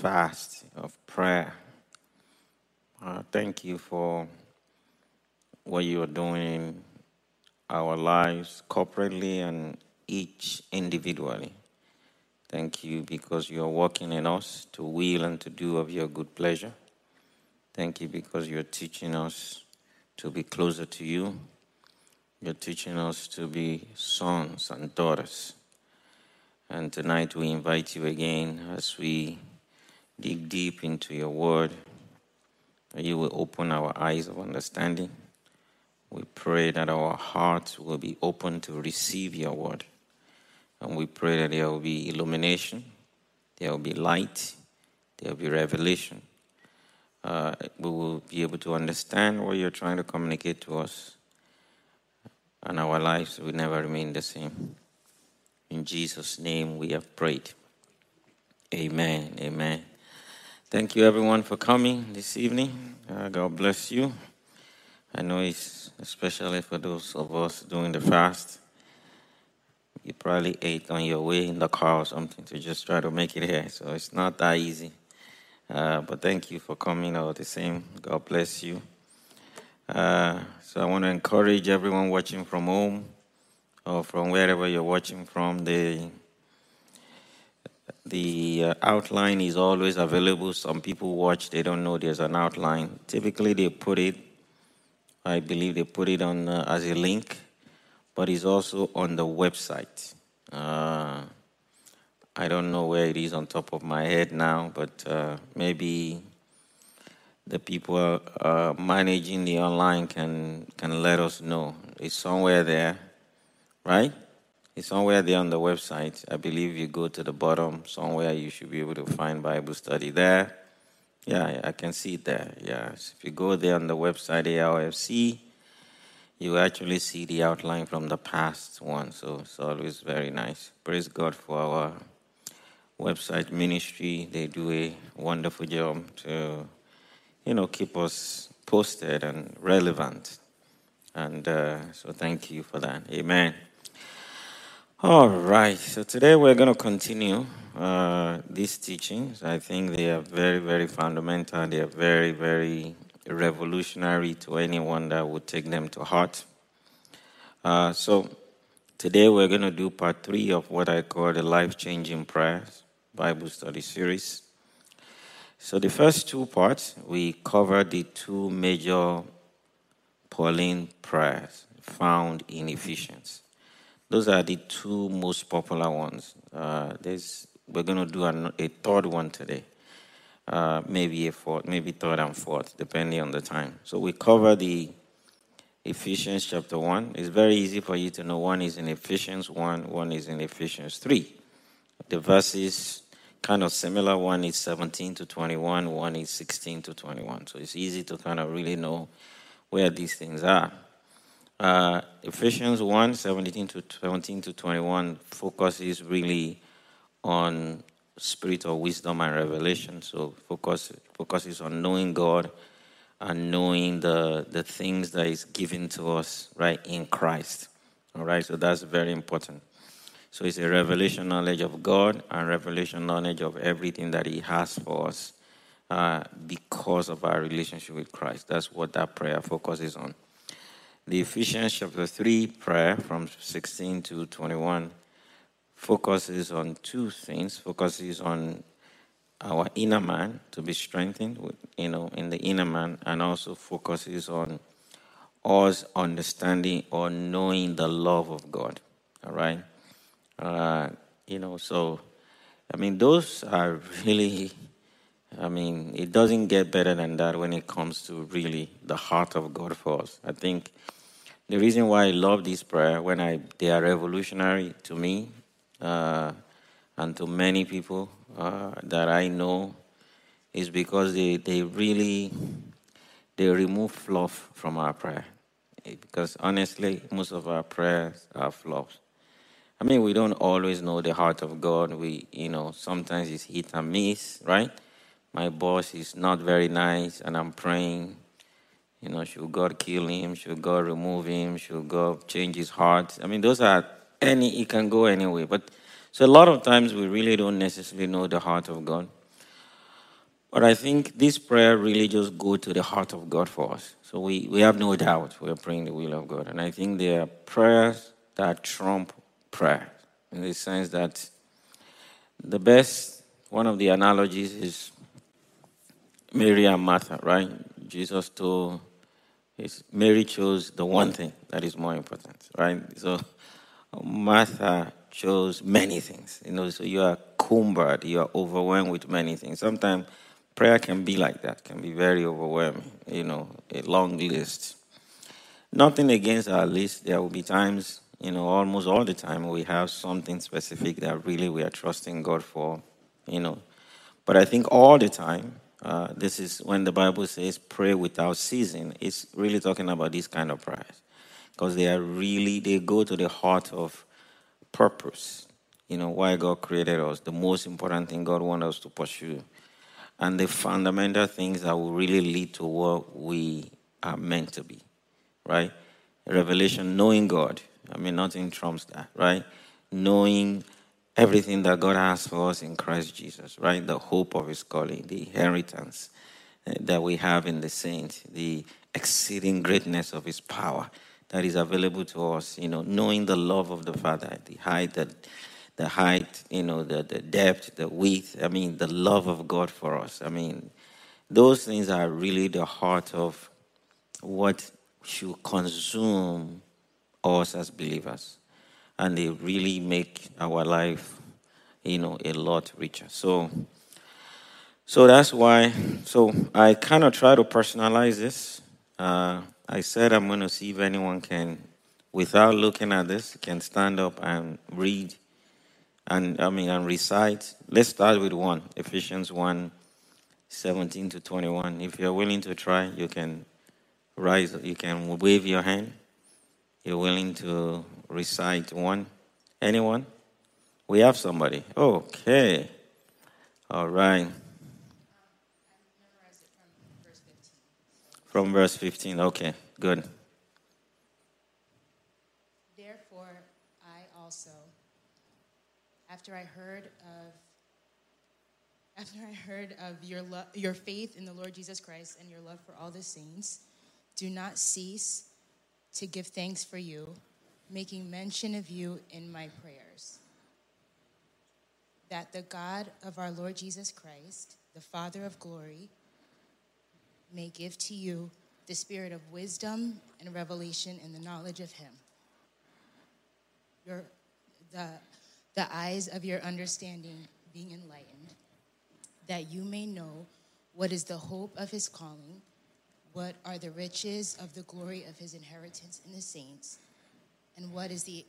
fast of prayer. Uh, thank you for what you are doing in our lives corporately and each individually. Thank you because you are working in us to will and to do of your good pleasure. Thank you because you're teaching us to be closer to you. You're teaching us to be sons and daughters. And tonight we invite you again as we dig deep into your word. You will open our eyes of understanding. We pray that our hearts will be open to receive your word. And we pray that there will be illumination, there will be light, there will be revelation. Uh, we will be able to understand what you're trying to communicate to us, and our lives will never remain the same. In Jesus' name we have prayed. Amen. Amen. Thank you, everyone, for coming this evening. Uh, God bless you. I know it's especially for those of us doing the fast. You probably ate on your way in the car or something to just try to make it here. So it's not that easy. Uh, but thank you for coming all the same. God bless you. Uh, so I want to encourage everyone watching from home or from wherever you're watching from. The the uh, outline is always available. Some people watch, they don't know there's an outline. Typically, they put it, I believe they put it on uh, as a link but it's also on the website. Uh, I don't know where it is on top of my head now, but uh, maybe the people uh, managing the online can can let us know. It's somewhere there, right? It's somewhere there on the website. I believe you go to the bottom somewhere, you should be able to find Bible study there. Yeah, I can see it there. Yes, if you go there on the website ARFC you actually see the outline from the past one. So it's always very nice. Praise God for our website ministry. They do a wonderful job to, you know, keep us posted and relevant. And uh, so thank you for that. Amen. All right. So today we're going to continue uh, these teachings. I think they are very, very fundamental. They are very, very revolutionary to anyone that would take them to heart. Uh, so today we're going to do part three of what I call the life changing prayers Bible study series. So the first two parts we covered the two major Pauline prayers found in Ephesians. Those are the two most popular ones. Uh, there's, we're going to do an, a third one today uh, maybe a fourth, maybe third and fourth, depending on the time. So we cover the Ephesians chapter 1. It's very easy for you to know one is in Ephesians 1, one is in Ephesians 3. The verses kind of similar. One is 17 to 21, one is 16 to 21. So it's easy to kind of really know where these things are. Uh, Ephesians 1, 17 to 17 to 21 focuses really on spirit of wisdom and revelation. So focus focuses on knowing God and knowing the the things that is given to us right in Christ. All right, so that's very important. So it's a revelation knowledge of God and revelation knowledge of everything that He has for us uh, because of our relationship with Christ. That's what that prayer focuses on. The Ephesians chapter 3 prayer from 16 to 21 focuses on two things. Focuses on our inner man to be strengthened you know in the inner man and also focuses on us understanding or knowing the love of god. All right? Uh, you know so i mean those are really i mean it doesn't get better than that when it comes to really the heart of god for us. I think the reason why i love this prayer when i they are revolutionary to me uh, and to many people uh, that I know is because they, they really they remove fluff from our prayer. Because honestly, most of our prayers are fluff. I mean, we don't always know the heart of God. We, you know, sometimes it's hit and miss, right? My boss is not very nice, and I'm praying. You know, should God kill him? Should God remove him? Should God change his heart? I mean, those are any, it can go anyway. But so a lot of times we really don't necessarily know the heart of God. But I think this prayer really just go to the heart of God for us. So we, we have no doubt we're praying the will of God. And I think there are prayers that trump prayer in the sense that the best, one of the analogies is Mary and Martha, right? Jesus told his, Mary chose the one thing that is more important, right? So Martha chose many things, you know, so you are cumbered, you are overwhelmed with many things. Sometimes prayer can be like that, can be very overwhelming, you know, a long list. Nothing against our list. There will be times, you know, almost all the time we have something specific that really we are trusting God for, you know. But I think all the time, uh, this is when the Bible says pray without ceasing, it's really talking about these kind of prayers. Because they are really, they go to the heart of purpose, you know, why God created us, the most important thing God wants us to pursue and the fundamental things that will really lead to what we are meant to be, right? Revelation, knowing God. I mean, nothing trumps that, right? Knowing everything that God has for us in Christ Jesus, right? The hope of His calling, the inheritance eh, that we have in the saints, the exceeding greatness of His power that is available to us, you know, knowing the love of the Father, the height that the height, you know, the, the depth, the width. I mean, the love of God for us. I mean, those things are really the heart of what should consume us as believers. And they really make our life, you know, a lot richer. So, so that's why. So I kind of try to personalize this. Uh, I said I'm going to see if anyone can, without looking at this, can stand up and read and I mean and recite. Let's start with one, Ephesians 1, 17 to 21. If you're willing to try, you can rise, you can wave your hand. You're willing to recite one. Anyone? We have somebody. Okay. All right. From verse 15. Okay, good. Therefore, I also, after I heard of after I heard of your lo- your faith in the Lord Jesus Christ and your love for all the saints, do not cease to give thanks for you, making mention of you in my prayers. That the God of our Lord Jesus Christ, the Father of glory, may give to you the spirit of wisdom and revelation in the knowledge of him. Your the the eyes of your understanding being enlightened, that you may know what is the hope of his calling, what are the riches of the glory of his inheritance in the saints, and what is the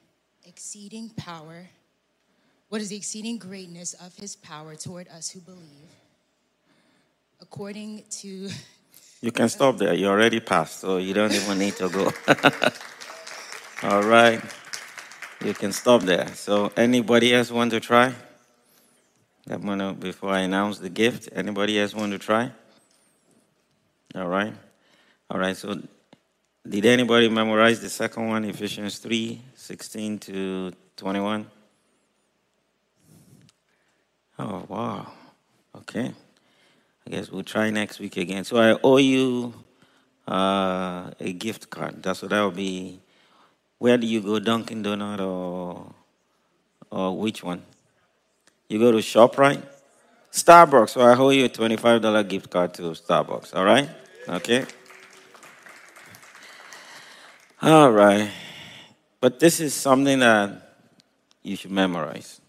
exceeding power, what is the exceeding greatness of his power toward us who believe, according to. You can stop there. You already passed, so you don't even need to go. All right. You can stop there. So, anybody else want to try? I'm gonna before I announce the gift. Anybody else want to try? All right, all right. So, did anybody memorize the second one, Ephesians 3, 16 to 21? Oh wow. Okay. I guess we'll try next week again. So I owe you uh, a gift card. That's what that will be where do you go, Dunkin' Donut or or which one? You go to ShopRite? Starbucks. So I owe you a $25 gift card to Starbucks. All right? Okay. All right. But this is something that you should memorize.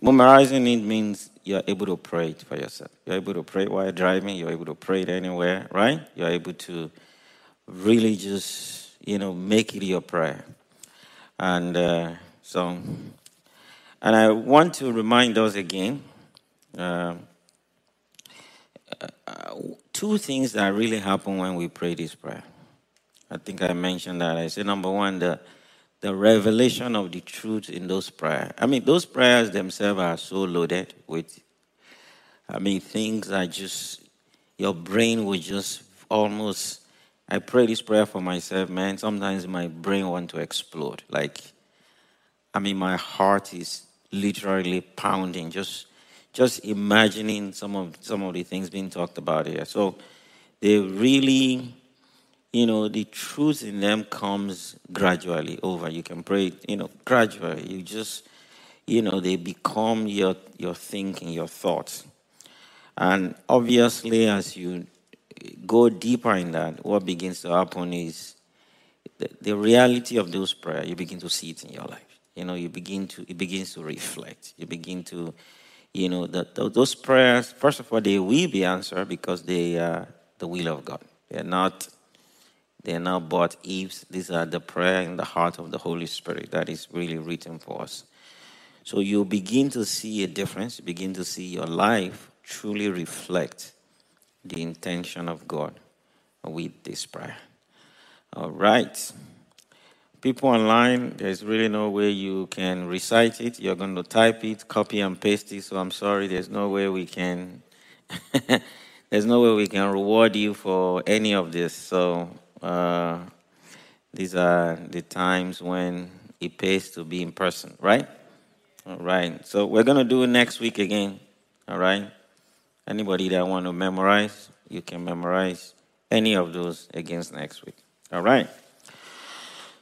Memorizing it means you're able to pray it for yourself. You're able to pray while driving. You're able to pray it anywhere, right? You're able to really just you know, make it your prayer. And uh, so, and I want to remind us again uh, uh, two things that really happen when we pray this prayer. I think I mentioned that. I said, number one, the, the revelation of the truth in those prayers. I mean, those prayers themselves are so loaded with, I mean, things are just, your brain will just almost I pray this prayer for myself, man. Sometimes my brain want to explode. Like, I mean, my heart is literally pounding, just, just imagining some of some of the things being talked about here. So they really, you know, the truth in them comes gradually over. You can pray, you know, gradually. You just, you know, they become your your thinking, your thoughts. And obviously, as you go deeper in that, what begins to happen is the, the reality of those prayers, you begin to see it in your life. You know, you begin to, it begins to reflect. You begin to, you know, that those prayers, first of all, they will be answered because they are the will of God. They're not, they're not bought ifs. These are the prayer in the heart of the Holy Spirit that is really written for us. So you begin to see a difference. You begin to see your life truly reflect the intention of God with this prayer. All right. People online, there's really no way you can recite it. You're going to type it, copy and paste it. So I'm sorry, there's no way we can. there's no way we can reward you for any of this. So uh, these are the times when it pays to be in person, right? All right. So we're going to do it next week again. All right. Anybody that want to memorize, you can memorize any of those against next week. All right.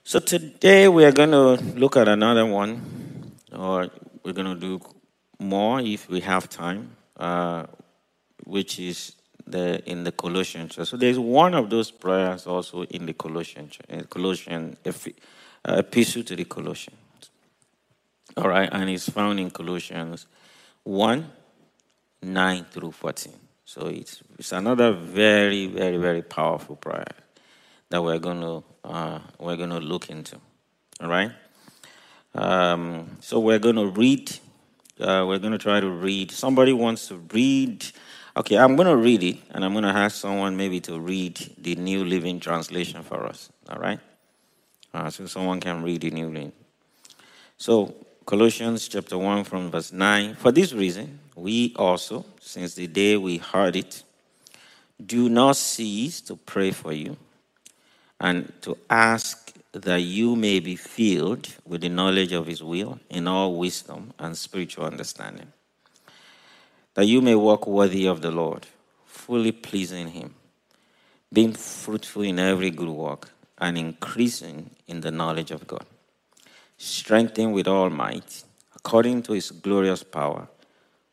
So today we are going to look at another one, or we're going to do more if we have time, uh, which is the in the Colossian church. So there's one of those prayers also in the Colossian in Colossian uh, epistle to the Colossians. All right, and it's found in Colossians one nine through fourteen. So it's it's another very very very powerful prayer that we're going to uh, we're going to look into. All right. Um, so we're going to read. Uh, we're going to try to read. Somebody wants to read. Okay, I'm going to read it, and I'm going to ask someone maybe to read the New Living Translation for us. All right. Uh, so someone can read the New Living. So Colossians chapter one from verse nine. For this reason, we also, since the day we heard it, do not cease to pray for you and to ask that you may be filled with the knowledge of his will in all wisdom and spiritual understanding, that you may walk worthy of the Lord, fully pleasing him, being fruitful in every good work and increasing in the knowledge of God, strengthened with all might, according to his glorious power,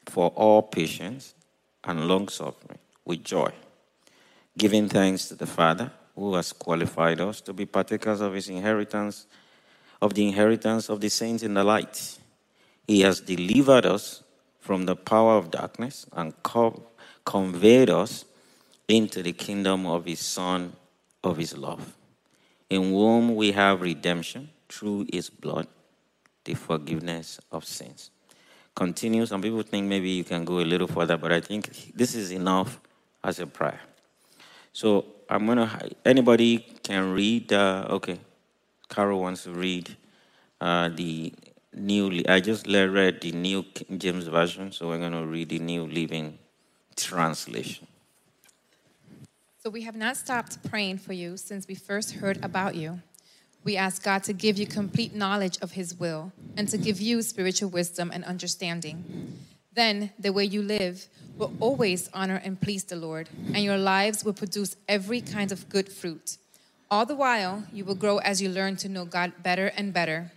for all patience and long suffering with joy, giving thanks to the Father who has qualified us to be partakers of his inheritance, of the inheritance of the saints in the light. He has delivered us from the power of darkness and co- conveyed us into the kingdom of his Son of his love, in whom we have redemption through his blood, the forgiveness of sins. Continue. Some people think maybe you can go a little further, but I think this is enough as a prayer. So I'm gonna. Anybody can read? Uh, okay, Carol wants to read uh, the new. I just read the New King James version, so we're gonna read the New Living Translation. So we have not stopped praying for you since we first heard about you. We ask God to give you complete knowledge of His will and to give you spiritual wisdom and understanding. Then the way you live will always honor and please the Lord, and your lives will produce every kind of good fruit. All the while, you will grow as you learn to know God better and better.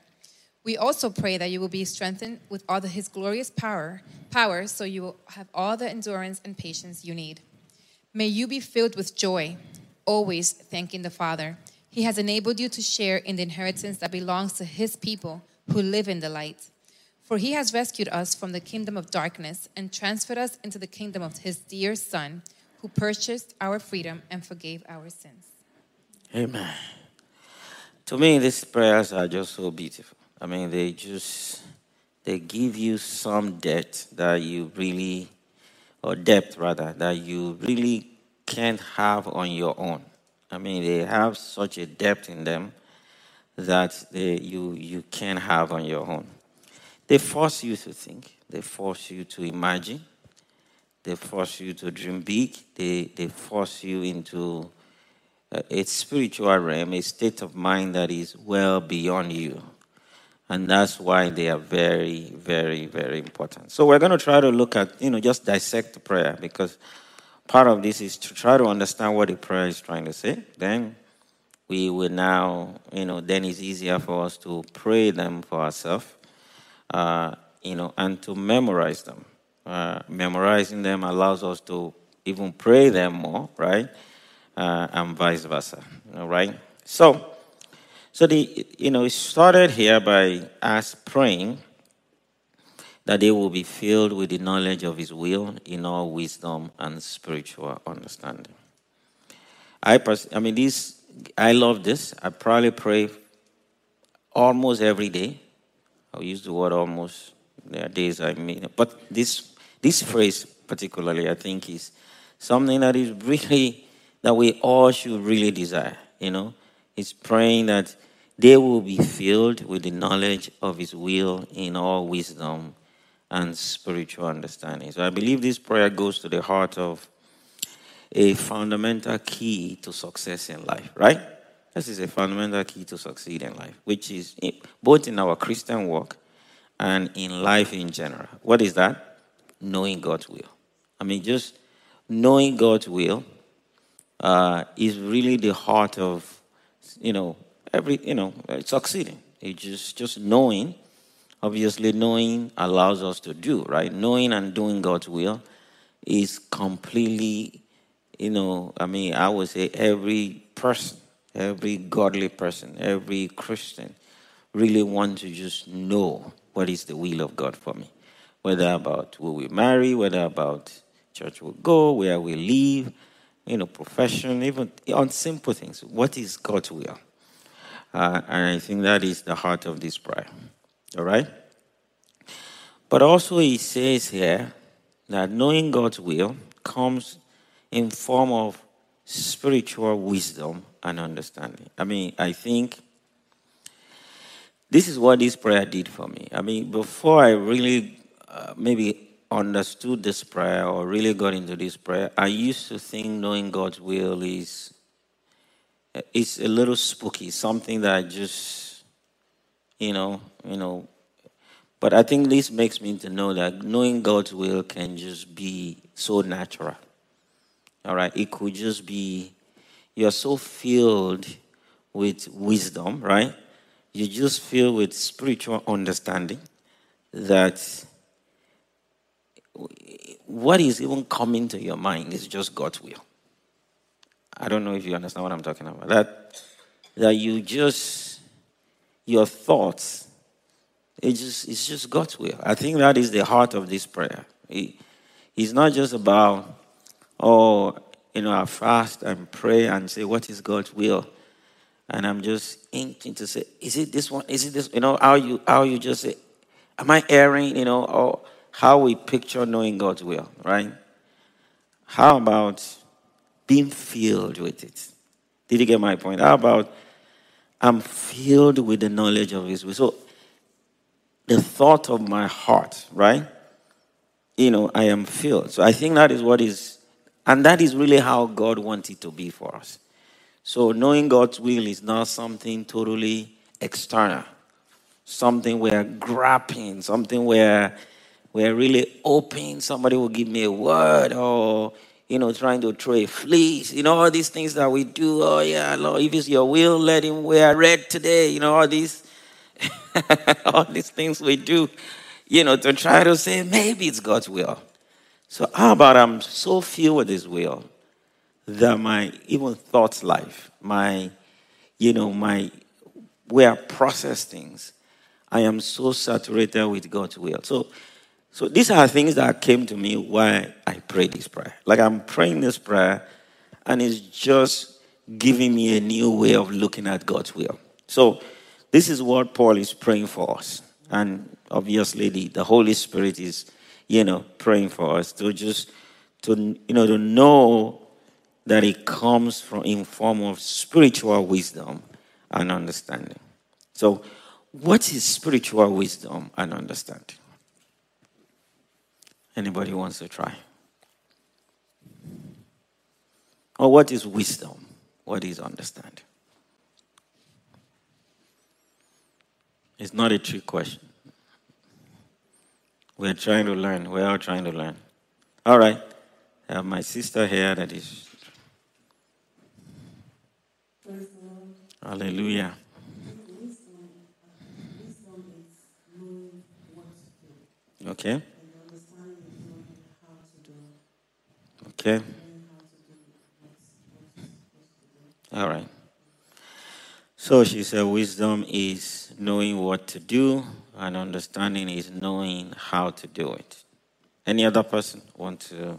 We also pray that you will be strengthened with all of his glorious power, power so you will have all the endurance and patience you need. May you be filled with joy, always thanking the Father. He has enabled you to share in the inheritance that belongs to his people who live in the light. For he has rescued us from the kingdom of darkness and transferred us into the kingdom of his dear Son, who purchased our freedom and forgave our sins. Amen. To me, these prayers are just so beautiful. I mean, they just they give you some depth that you really, or depth rather, that you really can't have on your own. I mean, they have such a depth in them that they, you you can't have on your own. They force you to think, they force you to imagine, they force you to dream big, they, they force you into a, a spiritual realm, a state of mind that is well beyond you. And that's why they are very, very, very important. So we're going to try to look at, you know, just dissect the prayer because part of this is to try to understand what the prayer is trying to say. Then we will now, you know, then it's easier for us to pray them for ourselves, uh, you know, and to memorize them. Uh, memorizing them allows us to even pray them more, right? Uh, and vice versa, all right? So, so the, you know, it started here by us praying that they will be filled with the knowledge of His will in all wisdom and spiritual understanding. I, pers- I mean, this, I love this. I probably pray almost every day. I'll use the word almost. There are days I mean, but this this phrase particularly, I think, is something that is really that we all should really desire. You know, it's praying that they will be filled with the knowledge of His will in all wisdom and spiritual understanding. So I believe this prayer goes to the heart of a fundamental key to success in life, right? This is a fundamental key to succeed in life, which is both in our Christian walk and in life in general. What is that? Knowing God's will. I mean, just knowing God's will uh, is really the heart of, you know, every, you know, uh, it's succeeding. It's just, just knowing. Obviously, knowing allows us to do, right? Knowing and doing God's will is completely, you know, I mean, I would say every person, every godly person, every Christian really want to just know what is the will of God for me. Whether about will we marry, whether about church will go, where we live, you know, profession, even on simple things. What is God's will? Uh, and I think that is the heart of this prayer. All right? But also, he says here that knowing God's will comes in form of spiritual wisdom and understanding. I mean, I think this is what this prayer did for me. I mean, before I really uh, maybe understood this prayer or really got into this prayer, I used to think knowing God's will is it's a little spooky, something that I just you know, you know. But I think this makes me to know that knowing God's will can just be so natural. All right, it could just be you're so filled with wisdom, right? You just filled with spiritual understanding that what is even coming to your mind is just God's will. I don't know if you understand what I'm talking about. That that you just your thoughts, it just it's just God's will. I think that is the heart of this prayer. It, it's not just about oh you know I fast and pray and say what is God's will, and I'm just inching to say is it this one? Is it this? You know how you how you just say, am I erring? You know or how we picture knowing God's will, right? How about being filled with it? Did you get my point? How about I'm filled with the knowledge of His will? So, the thought of my heart, right? You know, I am filled. So, I think that is what is, and that is really how God wants it to be for us. So, knowing God's will is not something totally external, something we're grappling, something where we're really hoping somebody will give me a word or you know, trying to throw a fleece, you know, all these things that we do. Oh, yeah, Lord, if it's your will, let him wear red today, you know, all these, all these things we do, you know, to try to say maybe it's God's will. So, how about I'm so filled with his will that my even thoughts life, my, you know, my way I process things, I am so saturated with God's will. So, so these are things that came to me while I prayed this prayer. Like I'm praying this prayer, and it's just giving me a new way of looking at God's will. So this is what Paul is praying for us. And obviously the, the Holy Spirit is, you know, praying for us to just to you know to know that it comes from in form of spiritual wisdom and understanding. So what is spiritual wisdom and understanding? Anybody wants to try? Or what is wisdom? What is understanding? It's not a trick question. We're trying to learn. We're all trying to learn. All right. I have my sister here that is. Hallelujah. Okay. Okay. All right. So she said, wisdom is knowing what to do, and understanding is knowing how to do it. Any other person want to?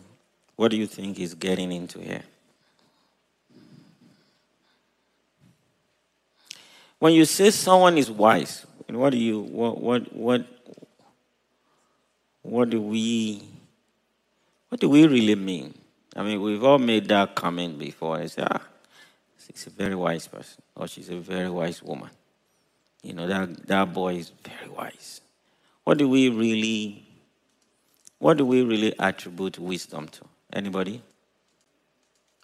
What do you think is getting into here? When you say someone is wise, what do you what what what what do we what do we really mean? I mean, we've all made that comment before. I say, ah, she's a very wise person, or she's a very wise woman. You know, that, that boy is very wise. What do we really what do we really attribute wisdom to? Anybody?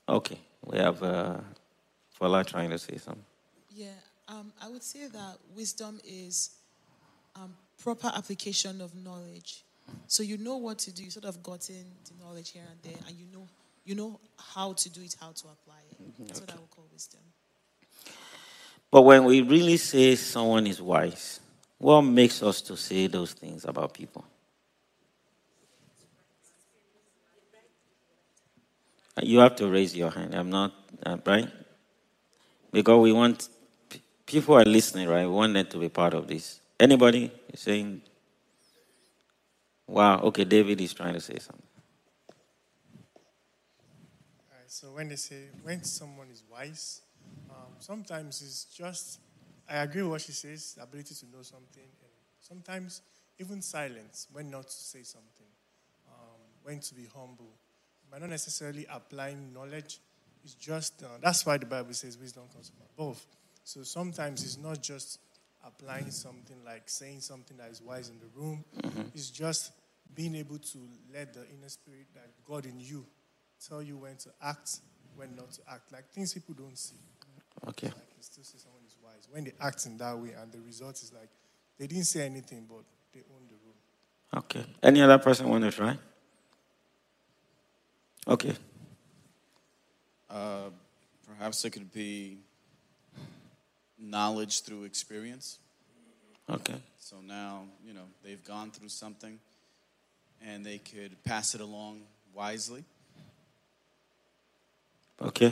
Okay, we have uh, Fola trying to say something. Yeah, um, I would say that wisdom is um, proper application of knowledge. So you know what to do. You sort of gotten the knowledge here and there, and you know you know how to do it, how to apply it. Mm-hmm. That's okay. what I would call wisdom. But when we really say someone is wise, what makes us to say those things about people? You have to raise your hand. I'm not, uh, right? Because we want, people are listening, right? We want them to be part of this. Anybody saying, wow, okay, David is trying to say something. so when they say, when someone is wise, um, sometimes it's just, I agree with what she says, ability to know something, and sometimes even silence, when not to say something, um, when to be humble might not necessarily applying knowledge. It's just, uh, that's why the Bible says wisdom comes from above. So sometimes it's not just applying something like saying something that is wise in the room, mm-hmm. it's just being able to let the inner spirit, that God in you, tell you when to act, when not to act. Like things people don't see. Okay. Like you still say someone is wise. When they act in that way, and the result is like they didn't say anything, but they own the room. Okay. Any other person want to try? Okay. Uh, perhaps it could be knowledge through experience. Okay. So now, you know, they've gone through something and they could pass it along wisely. Okay.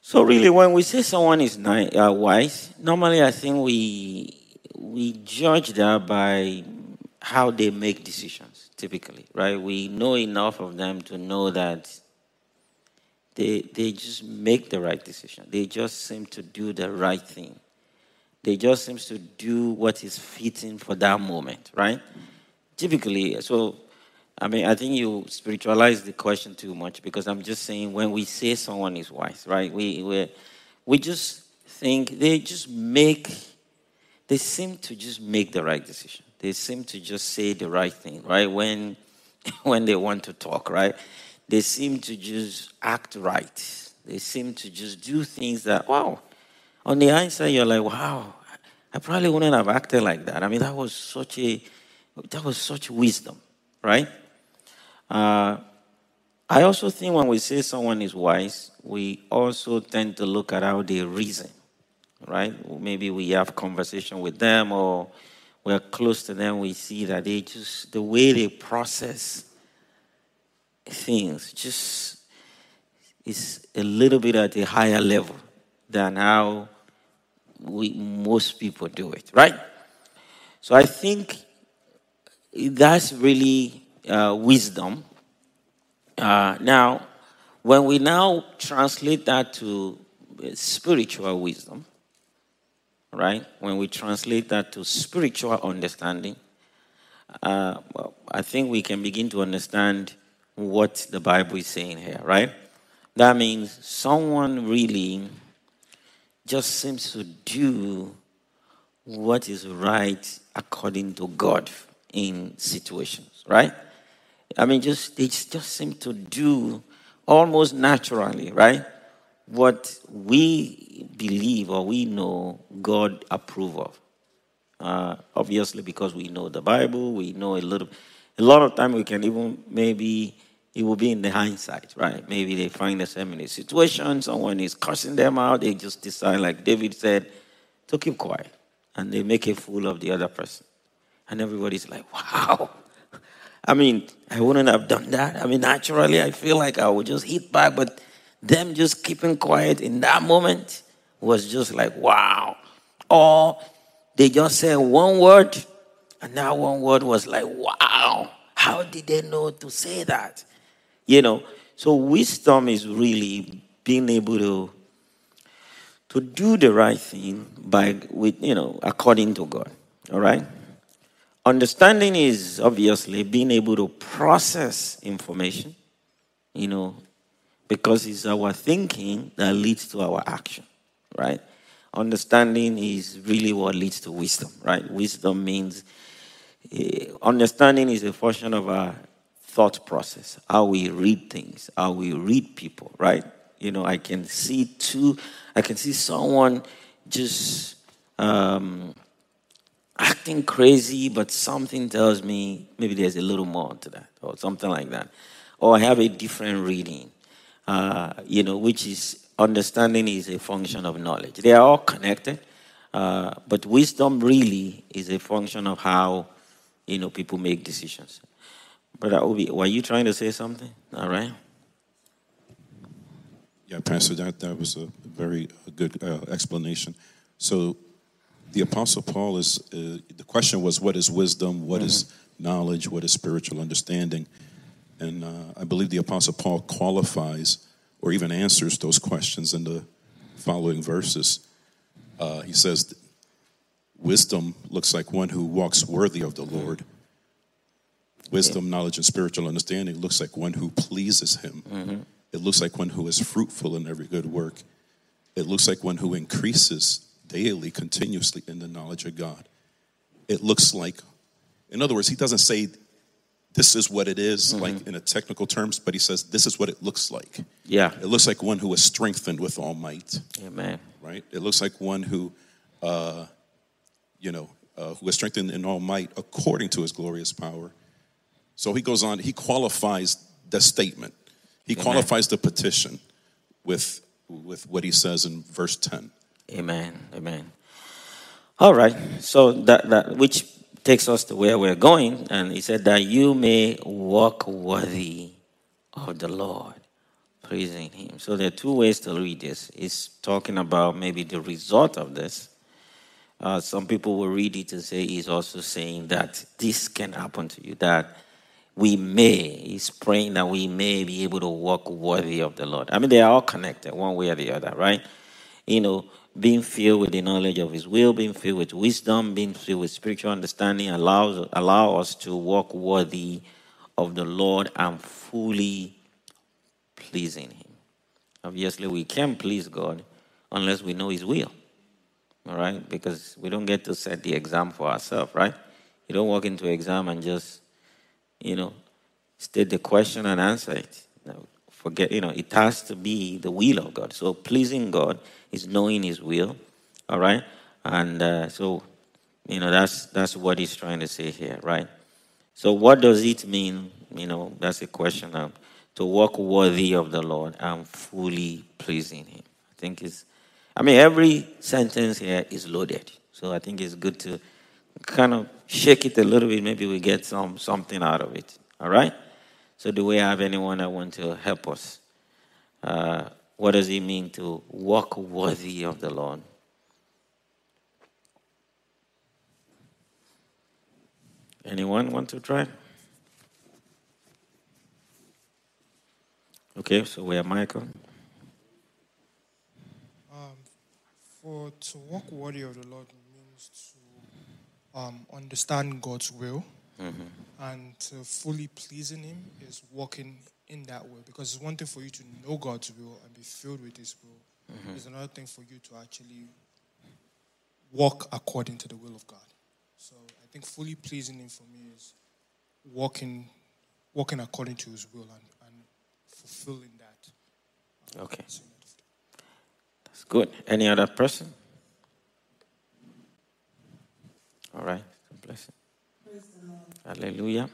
So really, when we say someone is ni- uh, wise, normally I think we we judge that by how they make decisions, typically, right? We know enough of them to know that they, they just make the right decision. They just seem to do the right thing. They just seem to do what is fitting for that moment, right? Typically, so I mean, I think you spiritualize the question too much because I'm just saying when we say someone is wise, right? We we we just think they just make they seem to just make the right decision. They seem to just say the right thing, right? When when they want to talk, right? They seem to just act right. They seem to just do things that, wow, on the hindsight, you're like, wow, I probably wouldn't have acted like that. I mean, that was such a, that was such wisdom, right? Uh, I also think when we say someone is wise, we also tend to look at how they reason, right? Maybe we have conversation with them or we're close to them, we see that they just, the way they process things just is a little bit at a higher level than how we, most people do it, right? So I think that's really uh, wisdom. Uh, now, when we now translate that to spiritual wisdom, right? When we translate that to spiritual understanding, uh, well, I think we can begin to understand what the Bible is saying here, right? That means someone really just seems to do what is right according to God in situations, right? I mean, just they just seem to do almost naturally, right? What we believe or we know God approve of, Uh, obviously, because we know the Bible, we know a little. A lot of time we can even maybe it will be in the hindsight, right? Maybe they find themselves in a situation, someone is cursing them out, they just decide, like David said, to keep quiet, and they make a fool of the other person, and everybody's like, "Wow." I mean, I wouldn't have done that. I mean, naturally, I feel like I would just hit back, but them just keeping quiet in that moment was just like, wow. Or they just said one word, and that one word was like, wow. How did they know to say that? You know, so wisdom is really being able to to do the right thing by with you know according to God. All right? Understanding is obviously being able to process information, you know, because it's our thinking that leads to our action, right? Understanding is really what leads to wisdom, right? Wisdom means uh, understanding is a function of our thought process, how we read things, how we read people, right? You know, I can see two, I can see someone just um, acting crazy, but something tells me maybe there's a little more to that, or something like that. Or I have a different reading, uh, you know, which is understanding is a function of knowledge. They are all connected, uh, but wisdom really is a function of how, you know, people make decisions. Brother Obi, were you trying to say something? All right. Yeah, Pastor, that, that was a very good uh, explanation. So the Apostle Paul is, uh, the question was, what is wisdom? What is Mm-hmm. knowledge? What is spiritual understanding? And uh, I believe the Apostle Paul qualifies or even answers those questions in the following verses. Uh, he says, Wisdom looks like one who walks worthy of the Lord. Wisdom, knowledge, and spiritual understanding looks like one who pleases him. It looks like one who is fruitful in every good work. It looks like one who increases daily, continuously in the knowledge of God. It looks like, in other words, he doesn't say this is what it is, like in a technical terms, but he says this is what it looks like. Yeah. It looks like one who is strengthened with all might, Amen. right? It looks like one who, uh, you know, uh, who is strengthened in all might according to his glorious power. So he goes on, he qualifies the statement, he Amen. qualifies the petition with, with what he says in verse 10. Amen. Amen. All right. So that, that which takes us to where we're going, and he said that you may walk worthy of the Lord, praising Him. So there are two ways to read this. It's talking about maybe the result of this. Uh, some people will read it and say he's also saying that this can happen to you, that we may, he's praying that we may be able to walk worthy of the Lord. I mean, they are all connected one way or the other, right? You know, being filled with the knowledge of his will, being filled with wisdom, being filled with spiritual understanding allows allow us to walk worthy of the Lord and fully pleasing him. Obviously, we can't please God unless we know his will. All right? Because we don't get to set the exam for ourselves, right? You don't walk into an exam and just, you know, state the question and answer it. Forget, you know, it has to be the will of God. So pleasing God is knowing His will, all right? And uh, so, you know, that's that's what He's trying to say here, right? So what does it mean? You know, that's a question to walk worthy of the Lord and fully pleasing Him. I think it's, I mean, every sentence here is loaded. So I think it's good to kind of shake it a little bit. Maybe we get some something out of it. All right. So do we have anyone that want to help us? Uh, what does it mean to walk worthy of the Lord? Anyone want to try? Okay, so we have Michael. Um, for to walk worthy of the Lord means to um, understand God's will and to fully pleasing Him is walking in that way. Because it's one thing for you to know God's will and be filled with His will. It's another thing for you to actually walk according to the will of God. So I think fully pleasing Him for me is walking, walking according to His will and, and fulfilling that. Okay, that's good. Any other person? Right? It's a blessing. Hallelujah.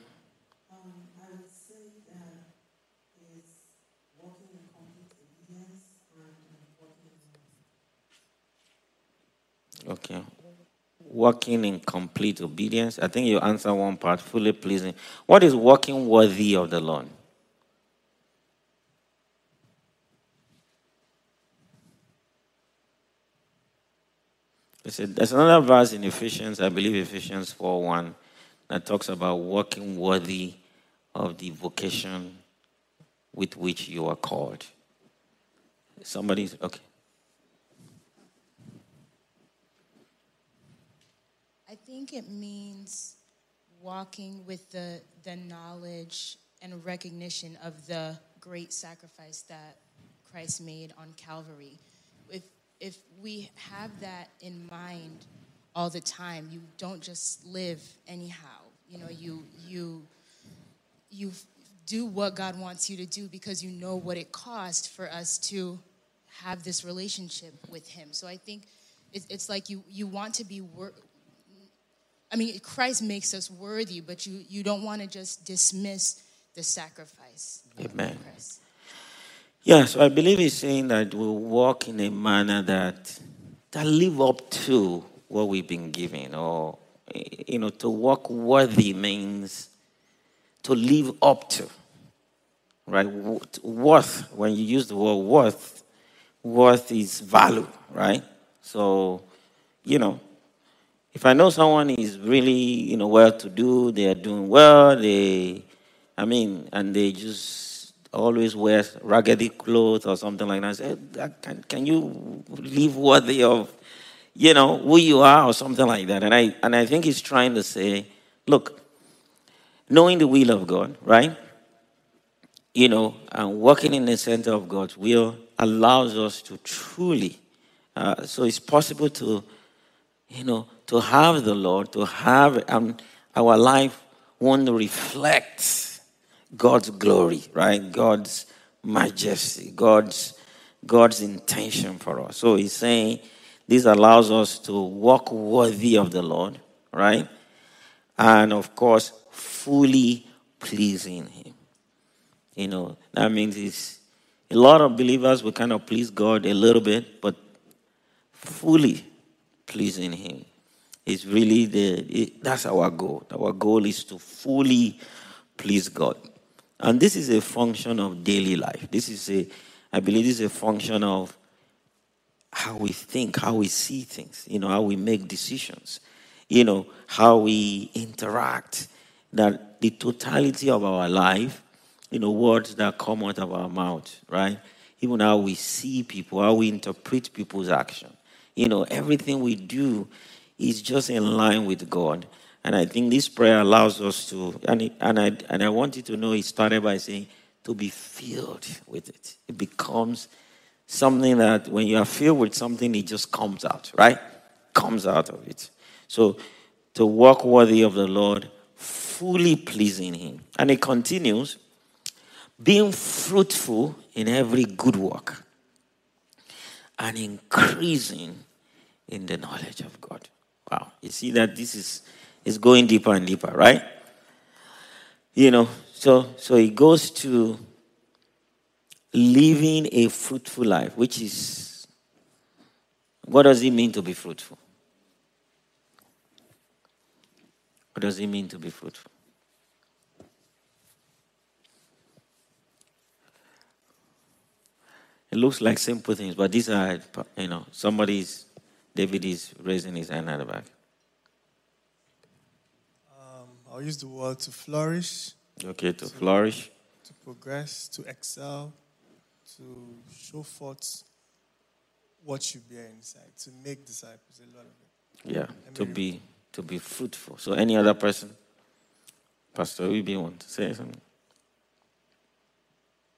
Okay. Walking in complete obedience. I think you answer one part, fully pleasing. What is walking worthy of the Lord? There's another verse in Ephesians, I believe Ephesians 4 1, that talks about walking worthy of the vocation with which you are called. Somebody's, okay. I think it means walking with the, the knowledge and recognition of the great sacrifice that Christ made on Calvary. If we have that in mind all the time, you don't just live anyhow. You know, you, you, you do what God wants you to do because you know what it cost for us to have this relationship with Him. So I think it's, it's like you, you want to be wor- I mean, Christ makes us worthy, but you, you don't want to just dismiss the sacrifice. Amen. Yeah, so I believe he's saying that we walk in a manner that that live up to what we've been given, or you know, to walk worthy means to live up to, right? Worth. When you use the word worth, worth is value, right? So, you know, if I know someone is really, you know, well to do, they are doing well, they, I mean, and they just always wears raggedy clothes or something like that, I say, can, can you live worthy of, you know, who you are or something like that? And I, and I think he's trying to say, look, knowing the will of God, right? You know, and working in the center of God's will allows us to truly, uh, so it's possible to, you know, to have the Lord, to have um, our life won't reflect God's glory, right? God's majesty, God's God's intention for us. So he's saying this allows us to walk worthy of the Lord, right? And of course, fully pleasing Him. You know, that means it's a lot of believers will kind of please God a little bit, but fully pleasing Him is really the it, that's our goal. Our goal is to fully please God. And this is a function of daily life. This is a, I believe, this is a function of how we think, how we see things, you know, how we make decisions, you know, how we interact, that the totality of our life, you know, words that come out of our mouth, right? Even how we see people, how we interpret people's action. You know, everything we do is just in line with God. And I think this prayer allows us to, and, it, and, I, and I want you to know, it started by saying, to be filled with it. It becomes something that when you are filled with something, it just comes out, right? Comes out of it. So to walk worthy of the Lord, fully pleasing Him. And it continues, being fruitful in every good work and increasing in the knowledge of God. Wow. You see that this is is going deeper and deeper, right? You know, so so it goes to living a fruitful life, which is what does it mean to be fruitful? What does it mean to be fruitful? It looks like simple things, but these are, you know, somebody's David is raising his hand at the back. I'll use the word to flourish. Okay, to, to flourish. To progress, to excel, to show forth what you bear inside, to make disciples, a lot of it. Yeah, Amen. to be to be fruitful. So any other person? Pastor be want to say something?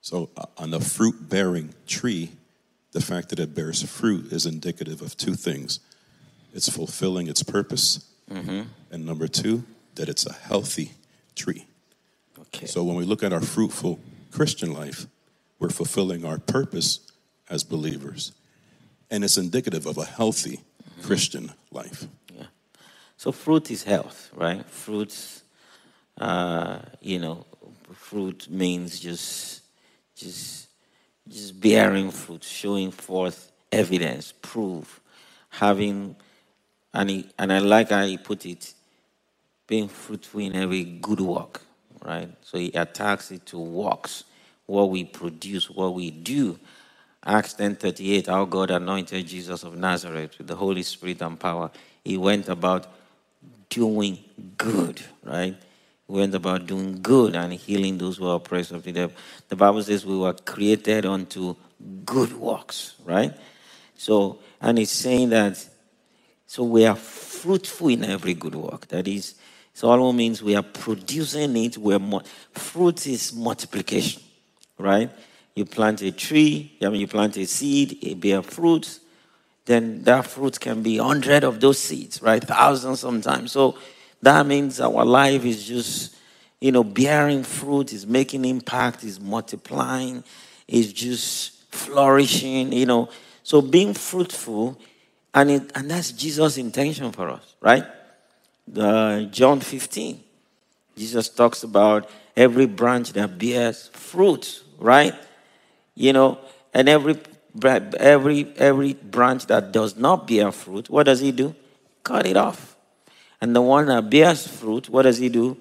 So uh, on a fruit bearing tree, the fact that it bears fruit is indicative of two things it's fulfilling its purpose, mm-hmm. and number two, that it's a healthy tree. Okay. So when we look at our fruitful Christian life, we're fulfilling our purpose as believers, and it's indicative of a healthy mm-hmm. Christian life. Yeah. So fruit is health, right? Fruits, uh, you know, fruit means just, just, just bearing fruit, showing forth evidence, proof, having, and, he, and I like how he put it, being fruitful in every good work, right? So he attacks it to works, what we produce, what we do. Acts 10:38, our God anointed Jesus of Nazareth with the Holy Spirit and power. He went about doing good, right? He went about doing good and healing those who are oppressed of the devil. The Bible says we were created unto good works, right? So, and it's saying that, so we are fruitful in every good work. That is, so all means we are producing it. We're fruit is multiplication, right? You plant a tree, I mean, you plant a seed, it bear fruit, then that fruit can be hundred of those seeds, right? Thousands sometimes. So that means our life is just, you know, bearing fruit, is making impact, is multiplying, is just flourishing, you know. So being fruitful, and it, and that's Jesus' intention for us, right? Uh, John 15, Jesus talks about every branch that bears fruit, right? You know, and every every every branch that does not bear fruit, what does he do? Cut it off. And the one that bears fruit, what does he do?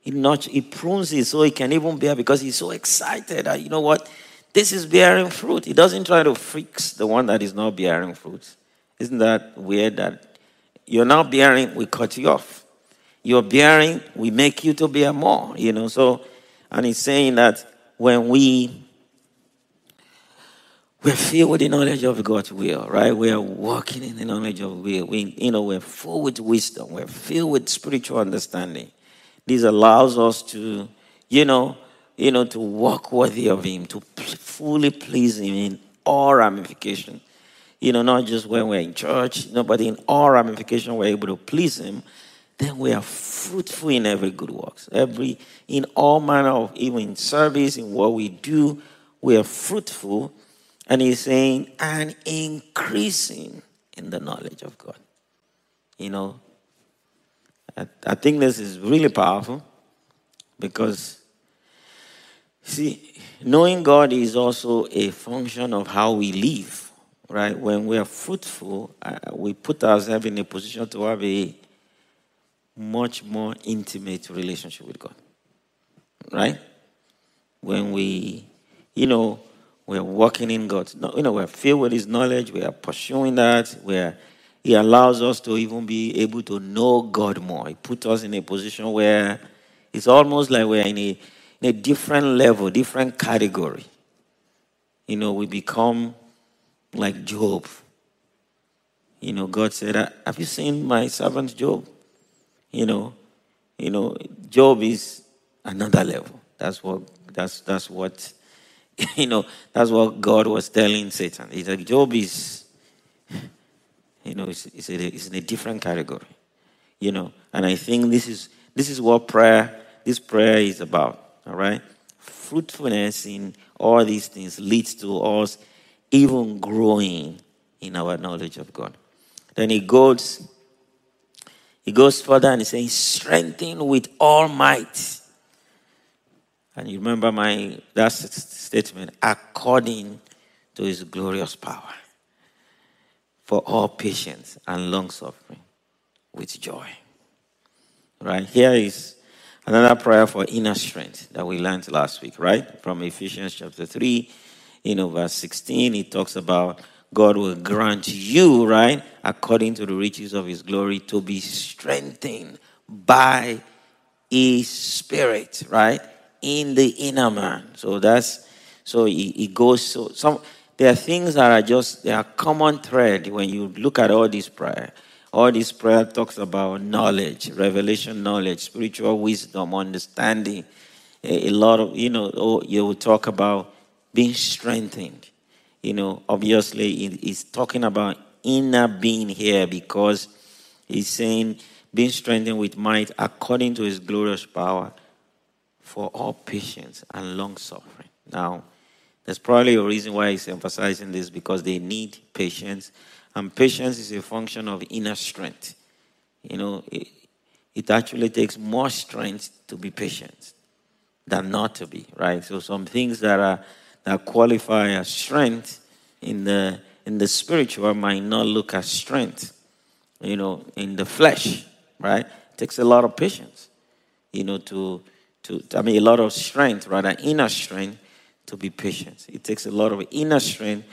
He notch, he prunes it so he can even bear because he's so excited that you know what? This is bearing fruit. He doesn't try to fix the one that is not bearing fruit. Isn't that weird that you're not bearing, we cut you off. You're bearing, we make you to bear more, you know. So, and he's saying that when we we're filled with the knowledge of God's will, right? We are walking in the knowledge of will. We, you know, we're full with wisdom. We're filled with spiritual understanding. This allows us to, you know, you know, to walk worthy of Him, to fully please Him in all ramifications. You know, not just when we're in church, you know, but in all ramifications, we're able to please Him. Then we are fruitful in every good works. Every in all manner of even in service, in what we do, we are fruitful and he's saying, and increasing in the knowledge of God. You know, I, I think this is really powerful because, see, knowing God is also a function of how we live, right? When we are fruitful, uh, we put ourselves in a position to have a much more intimate relationship with God, right? When we, you know, we're walking in God's, you know, we're filled with His knowledge. We are pursuing that. Where He allows us to even be able to know God more. He puts us in a position where it's almost like we're in a, in a different level, different category. You know, we become like Job. You know, God said, uh, "Have you seen my servant Job?" You know, you know, Job is another level. That's what that's that's what you know, that's what God was telling Satan. He's like, Job is, you know, it's, it's, a, it's in a different category, you know. And I think this is this is what prayer, this prayer is about. All right, fruitfulness in all these things leads to us even growing in our knowledge of God. Then he goes, he goes further and he says, strengthen with all might and you remember my that statement, according to his glorious power, for all patience and long suffering with joy. Right? Here is another prayer for inner strength that we learned last week, right? From Ephesians chapter 3, you know, verse 16, he talks about God will grant you, right, according to the riches of his glory, to be strengthened by his spirit, right? in the inner man. So that's so he goes so some there are things that are just they are common thread when you look at all this prayer. All this prayer talks about knowledge, revelation knowledge, spiritual wisdom, understanding. A, a lot of you know, oh, you will talk about being strengthened. You know, obviously he's talking about inner being here because he's saying being strengthened with might according to his glorious power for all patience and long suffering. Now, there's probably a reason why he's emphasizing this because they need patience, and patience is a function of inner strength. You know, it, it actually takes more strength to be patient than not to be, right? So some things that are that qualify as strength in the in the spiritual might not look as strength, you know, in the flesh, right? It takes a lot of patience, you know, to to I mean a lot of strength, rather inner strength to be patient. It takes a lot of inner strength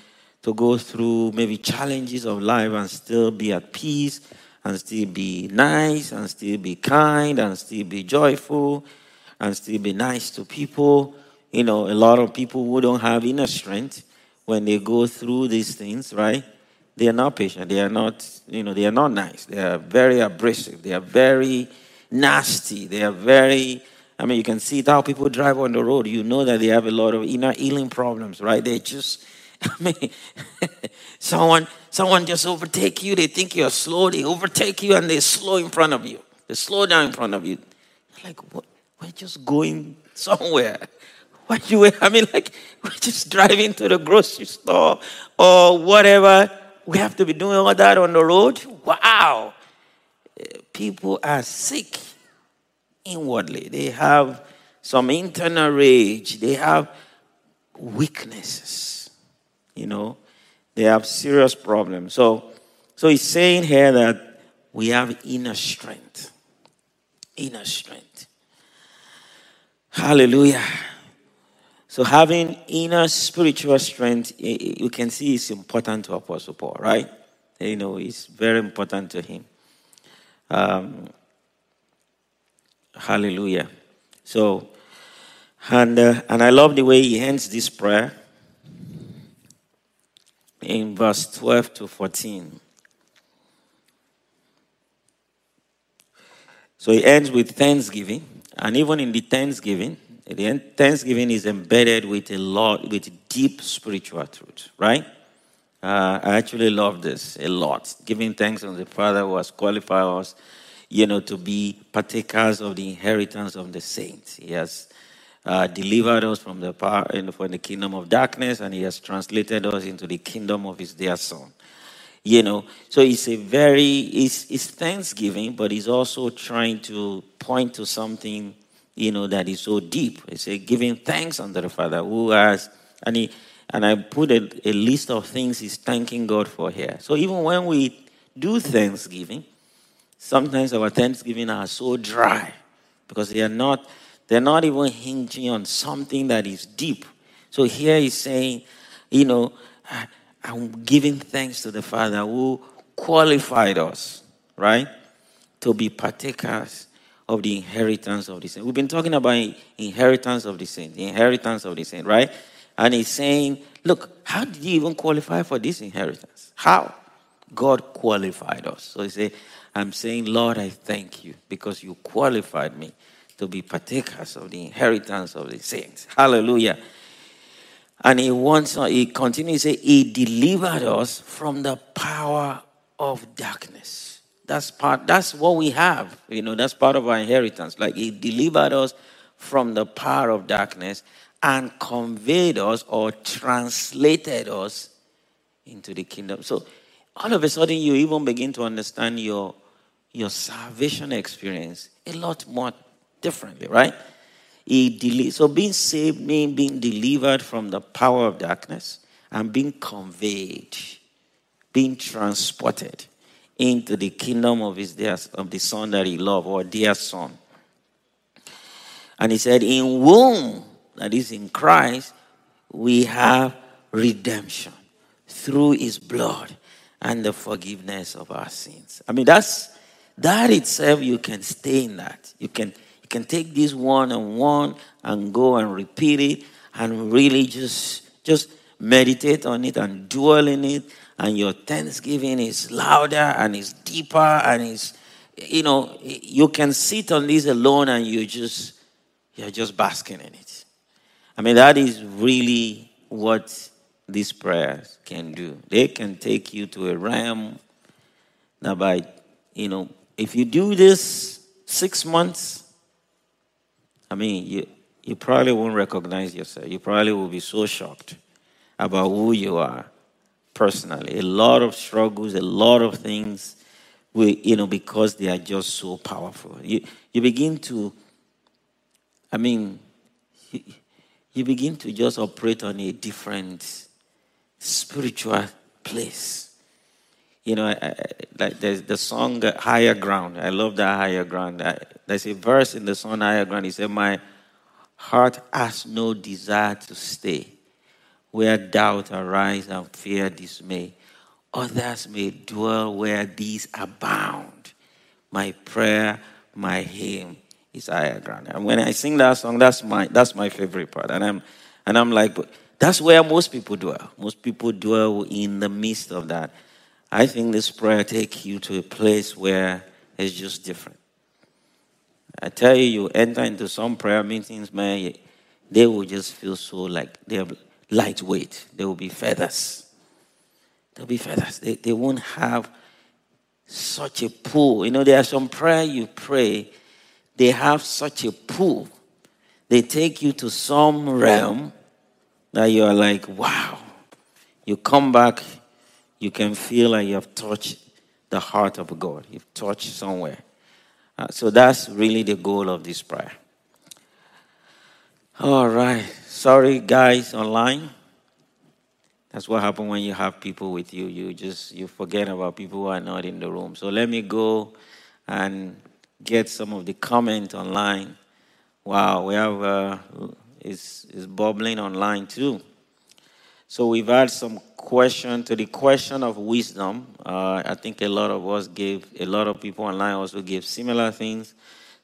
to go through maybe challenges of life and still be at peace and still be nice and still be kind and still be joyful and still be nice to people. You know, a lot of people who don't have inner strength when they go through these things, right? They are not patient. They are not, you know, they are not nice. They are very abrasive. They are very nasty. They are very, I mean, you can see how people drive on the road. You know that they have a lot of inner healing problems, right? They just, I mean, someone, someone just overtake you. They think you're slow. They overtake you and they slow in front of you. They slow down in front of you. Like, what? We're just going somewhere. Why you? I mean, like we're just driving to the grocery store or whatever. We have to be doing all that on the road. Wow, people are sick inwardly. They have some internal rage. They have weaknesses. You know, they have serious problems. So, so he's saying here that we have inner strength. Inner strength. Hallelujah. So having inner spiritual strength, you can see is important to Apostle Paul, right? You know, it's very important to him. Um, hallelujah. So, and uh, and I love the way he ends this prayer in verse 12 to 14. So he ends with thanksgiving. And even in the Thanksgiving, Thanksgiving is embedded with a lot, with deep spiritual truth, right? Uh, I actually love this a lot. Giving thanks to the Father who has qualified us, you know, to be partakers of the inheritance of the saints. He has uh, delivered us from the power, from the kingdom of darkness, and He has translated us into the kingdom of His dear Son. You know, so it's a very, it's, it's thanksgiving, but it's also trying to point to something, you know, that is so deep. It's a giving thanks unto the Father who has, and he, and I put a, a list of things he's thanking God for here. So even when we do thanksgiving, sometimes our thanksgiving are so dry because they are not, they're not even hinging on something that is deep. So here he's saying, you know, I'm giving thanks to the Father who qualified us, right, to be partakers of the inheritance of the saints. We've been talking about inheritance of the saints, the inheritance of the saints, right? And he's saying, look, how did you even qualify for this inheritance? How? God qualified us. So he said, I'm saying, Lord, I thank you because you qualified me to be partakers of the inheritance of the saints. Hallelujah. And he wants, uh, he continues to say, He delivered us from the power of darkness. That's part, that's what we have. You know, that's part of our inheritance. Like he delivered us from the power of darkness and conveyed us or translated us into the kingdom. So all of a sudden you even begin to understand your your salvation experience a lot more differently, right? He deli- so being saved means being delivered from the power of darkness and being conveyed, being transported into the kingdom of his dear, of the son that he loved, or dear son. And he said, In whom, that is in Christ, we have redemption through his blood and the forgiveness of our sins. I mean, that's that itself, you can stay in that. You can you can take this one and one and go and repeat it and really just just meditate on it and dwell in it and your thanksgiving is louder and is deeper and is you know you can sit on this alone and you just you're just basking in it. I mean that is really what these prayers can do. They can take you to a realm now by you know if you do this six months I mean, you, you probably won't recognize yourself. You probably will be so shocked about who you are personally. A lot of struggles, a lot of things we, you know, because they are just so powerful. You, you begin to, I mean, you, begin to just operate on a different spiritual place. You know, I, I, like there's the song Higher Ground. I love that Higher Ground. I, there's a verse in the song Higher Ground. He said, My heart has no desire to stay where doubt arise and fear dismay. Others may dwell where these abound. My prayer, my hymn is higher ground. And when I sing that song, that's my that's my favorite part. And I'm and I'm like, that's where most people dwell. Most people dwell in the midst of that. I think this prayer takes you to a place where it's just different. I tell you, you enter into some prayer meetings, man, they will just feel so like they're lightweight. They will be feathers. They'll be feathers. They, they won't have such a pull. You know, there are some prayer you pray, they have such a pull. They take you to some realm that you are like, wow. You come back, you can feel like you have touched the heart of God. You've touched somewhere. Uh, so that's really the goal of this prayer. All right. Sorry, guys, online. That's what happens when you have people with you. You just you forget about people who are not in the room. So let me go and get some of the comment online. Wow, we have uh, is is bubbling online too. So we've had some question to the question of wisdom. Uh, I think a lot of us gave a lot of people online also gave similar things.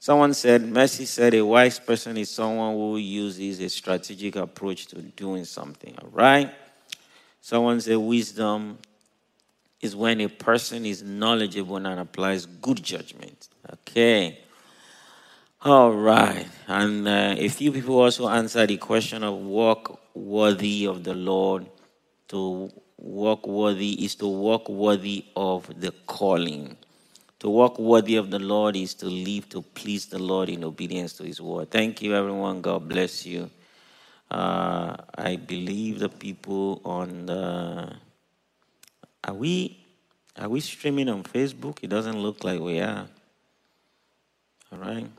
Someone said, Mercy said, a wise person is someone who uses a strategic approach to doing something. All right. Someone said, wisdom is when a person is knowledgeable and applies good judgment. Okay. All right. And uh, a few people also answered the question of walk worthy of the Lord. To walk worthy is to walk worthy of the calling. To walk worthy of the Lord is to live to please the Lord in obedience to his word. Thank you, everyone. God bless you. Uh, I believe the people on the. Are we are we streaming on Facebook? It doesn't look like we are. All right.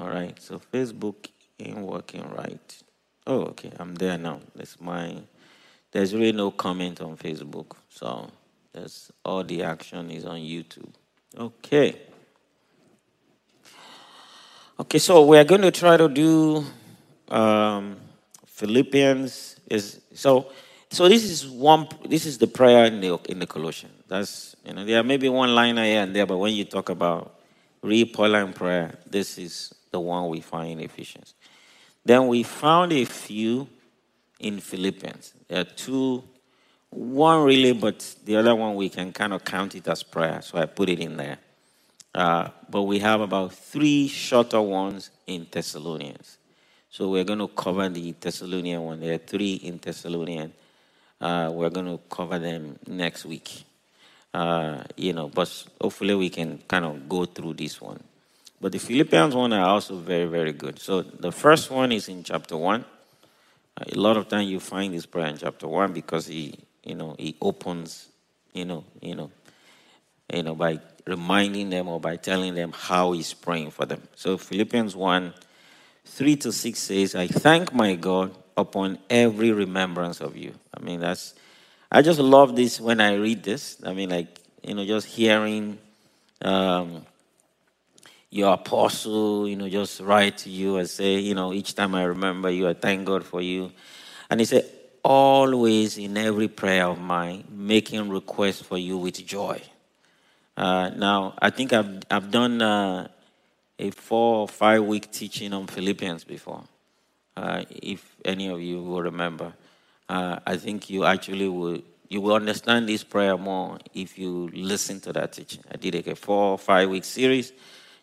All right, so Facebook ain't working right. Oh, okay, I'm there now. That's my. There's really no comment on Facebook, so there's all the action is on YouTube. Okay. Okay, so we're going to try to do um, Philippians. Is so. So this is one. This is the prayer in the in the Colossian. That's you know there may be one liner here and there, but when you talk about real Pauline prayer, this is the one we find in Ephesians. Then we found a few in Philippians. There are two, one really, but the other one we can kind of count it as prayer, so I put it in there. Uh, but we have about three shorter ones in Thessalonians. So we're going to cover the Thessalonian one. There are three in Thessalonian. Uh, we're going to cover them next week. Uh, you know, but hopefully we can kind of go through this one. But the Philippians one are also very, very good. So the first one is in chapter one. A lot of time you find this prayer in chapter one because he, you know, he opens, you know, you know, you know, by reminding them or by telling them how he's praying for them. So Philippians one, three to six says, "I thank my God upon every remembrance of you." I mean, that's. I just love this when I read this. I mean, like you know, just hearing. Um, your apostle, you know, just write to you and say, you know, each time I remember you, I thank God for you. And he said, always in every prayer of mine, making requests for you with joy. Uh, now, I think I've, I've done uh, a four or five week teaching on Philippians before, uh, if any of you will remember. Uh, I think you actually will you will understand this prayer more if you listen to that teaching. I did like a four or five week series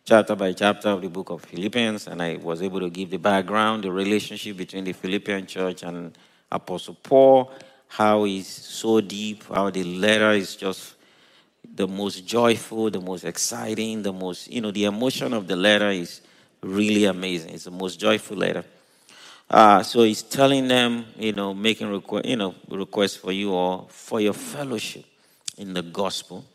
chapter by chapter of the book of Philippians, and I was able to give the background, the relationship between the Philippian church and Apostle Paul, how he's so deep, how the letter is just the most joyful, the most exciting, the most, you know, the emotion of the letter is really amazing. It's the most joyful letter. Uh, so he's telling them, you know, making request, you know, requests for you all for your fellowship in the gospel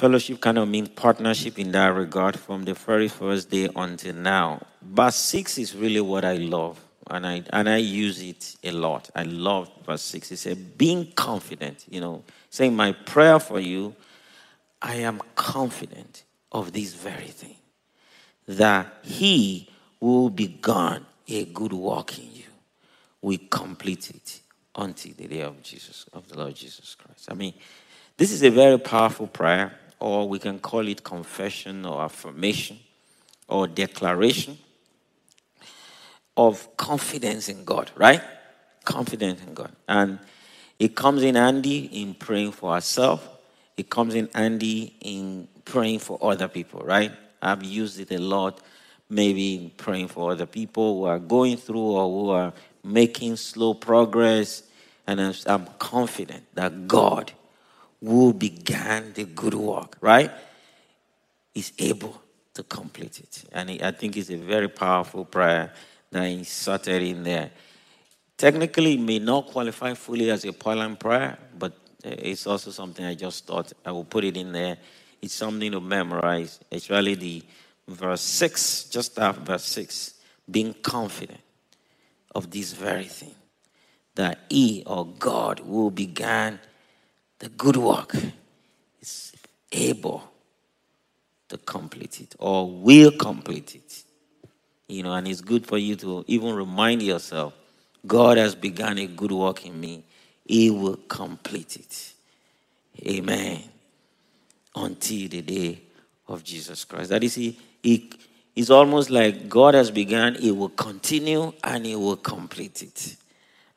Fellowship kind of means partnership in that regard from the very first day until now. Verse 6 is really what I love, and I, and I use it a lot. I love verse 6. It says, being confident, you know, saying, My prayer for you, I am confident of this very thing, that he who begun a good work in you We complete it until the day of Jesus, of the Lord Jesus Christ. I mean, this is a very powerful prayer or we can call it confession or affirmation or declaration of confidence in God, right? Confidence in God. And it comes in handy in praying for ourselves, it comes in handy in praying for other people, right? I've used it a lot, maybe in praying for other people who are going through or who are making slow progress. And I'm confident that God who began the good work, right, is able to complete it. And I think it's a very powerful prayer that inserted in there. Technically, may not qualify fully as a Pauline prayer, but uh, it's also something I just thought I will put it in there. It's something to memorize. Really the verse 6, just after verse 6, being confident of this very thing that He or God will begin the good work is able to complete it or will complete it. You know, and it's good for you to even remind yourself God has begun a good work in me, He will complete it. Amen. Until the day of Jesus Christ. That is, He, he it's almost like God has begun, He will continue and He will complete it.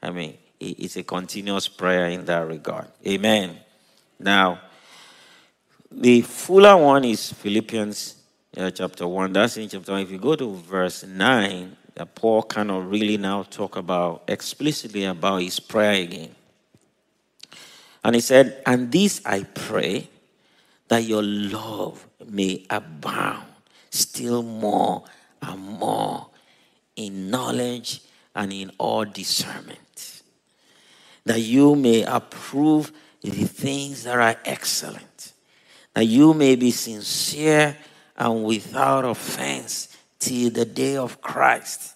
I mean, it's a continuous prayer in that regard. Amen. Now, the fuller one is Philippians uh, chapter 1. That's in chapter 1. If you go to verse 9, uh, Paul of really now talk about explicitly about his prayer again. And he said, And this I pray that your love may abound still more and more in knowledge and in all discernment that you may approve the things that are excellent, that you may be sincere and without offense till the day of Christ,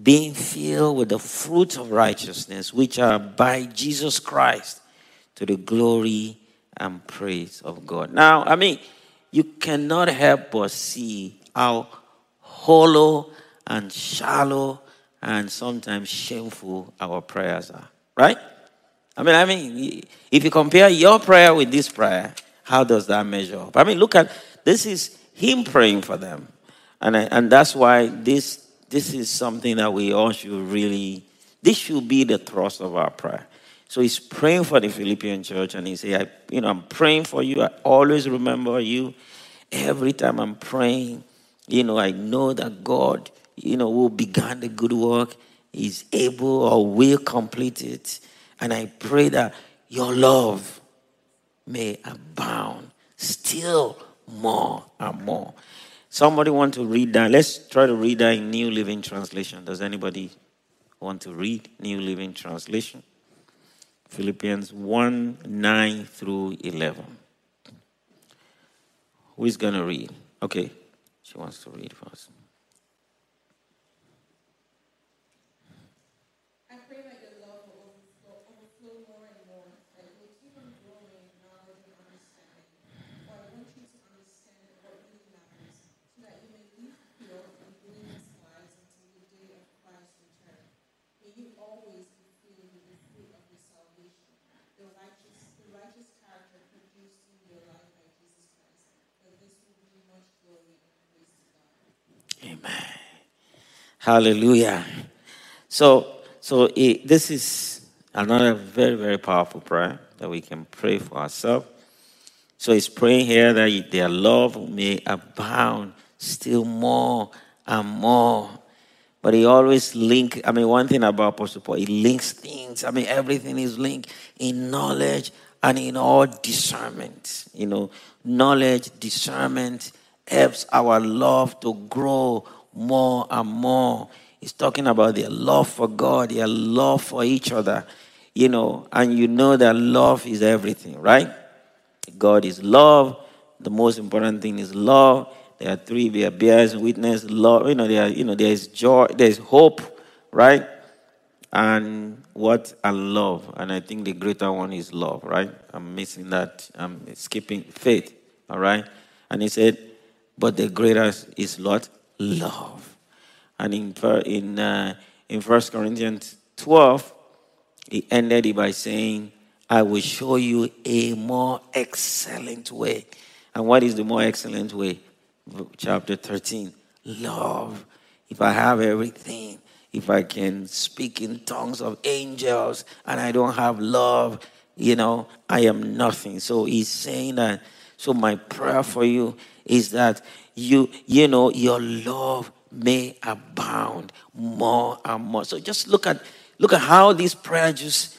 being filled with the fruit of righteousness, which are by Jesus Christ, to the glory and praise of God. Now, I mean, you cannot help but see how hollow and shallow and sometimes shameful our prayers are. Right? I mean, I mean, if you compare your prayer with this prayer, how does that measure up? I mean, look at this is him praying for them, and and that's why this this is something that we all should really. This should be the thrust of our prayer. So he's praying for the Philippian church, and he say, I, you know, I'm praying for you. I always remember you. Every time I'm praying, you know, I know that God, you know, who began the good work is able or will complete it. And I pray that your love may abound still more and more. Somebody want to read that? Let's try to read that in New Living Translation. Does anybody want to read New Living Translation? Philippians 1 9 through 11. Who is going to read? Okay, she wants to read first. Hallelujah. So, so it, this is another very, very powerful prayer that we can pray for ourselves. So he's praying here that their love may abound still more and more. But he always link. I mean, one thing about Apostle Paul, he links things. I mean, everything is linked in knowledge and in all discernment. You know, knowledge, discernment helps our love to grow more and more. He's talking about their love for God, their love for each other, you know, and you know that love is everything, right? God is love. The most important thing is love. There are three. There bears witness, love. You know, there you know, there is joy, there is hope, right? And what and love. And I think the greater one is love, right? I'm missing that. I'm skipping faith. All right. And he said, but the greatest is what? Love. And in in uh, in First Corinthians 12, he ended it by saying, I will show you a more excellent way. And what is the more excellent way? Chapter 13. Love. If I have everything, if I can speak in tongues of angels and I don't have love, you know, I am nothing. So he's saying that. So my prayer for you is that you, you know, your love may abound more and more. So just look at look at how this prayer just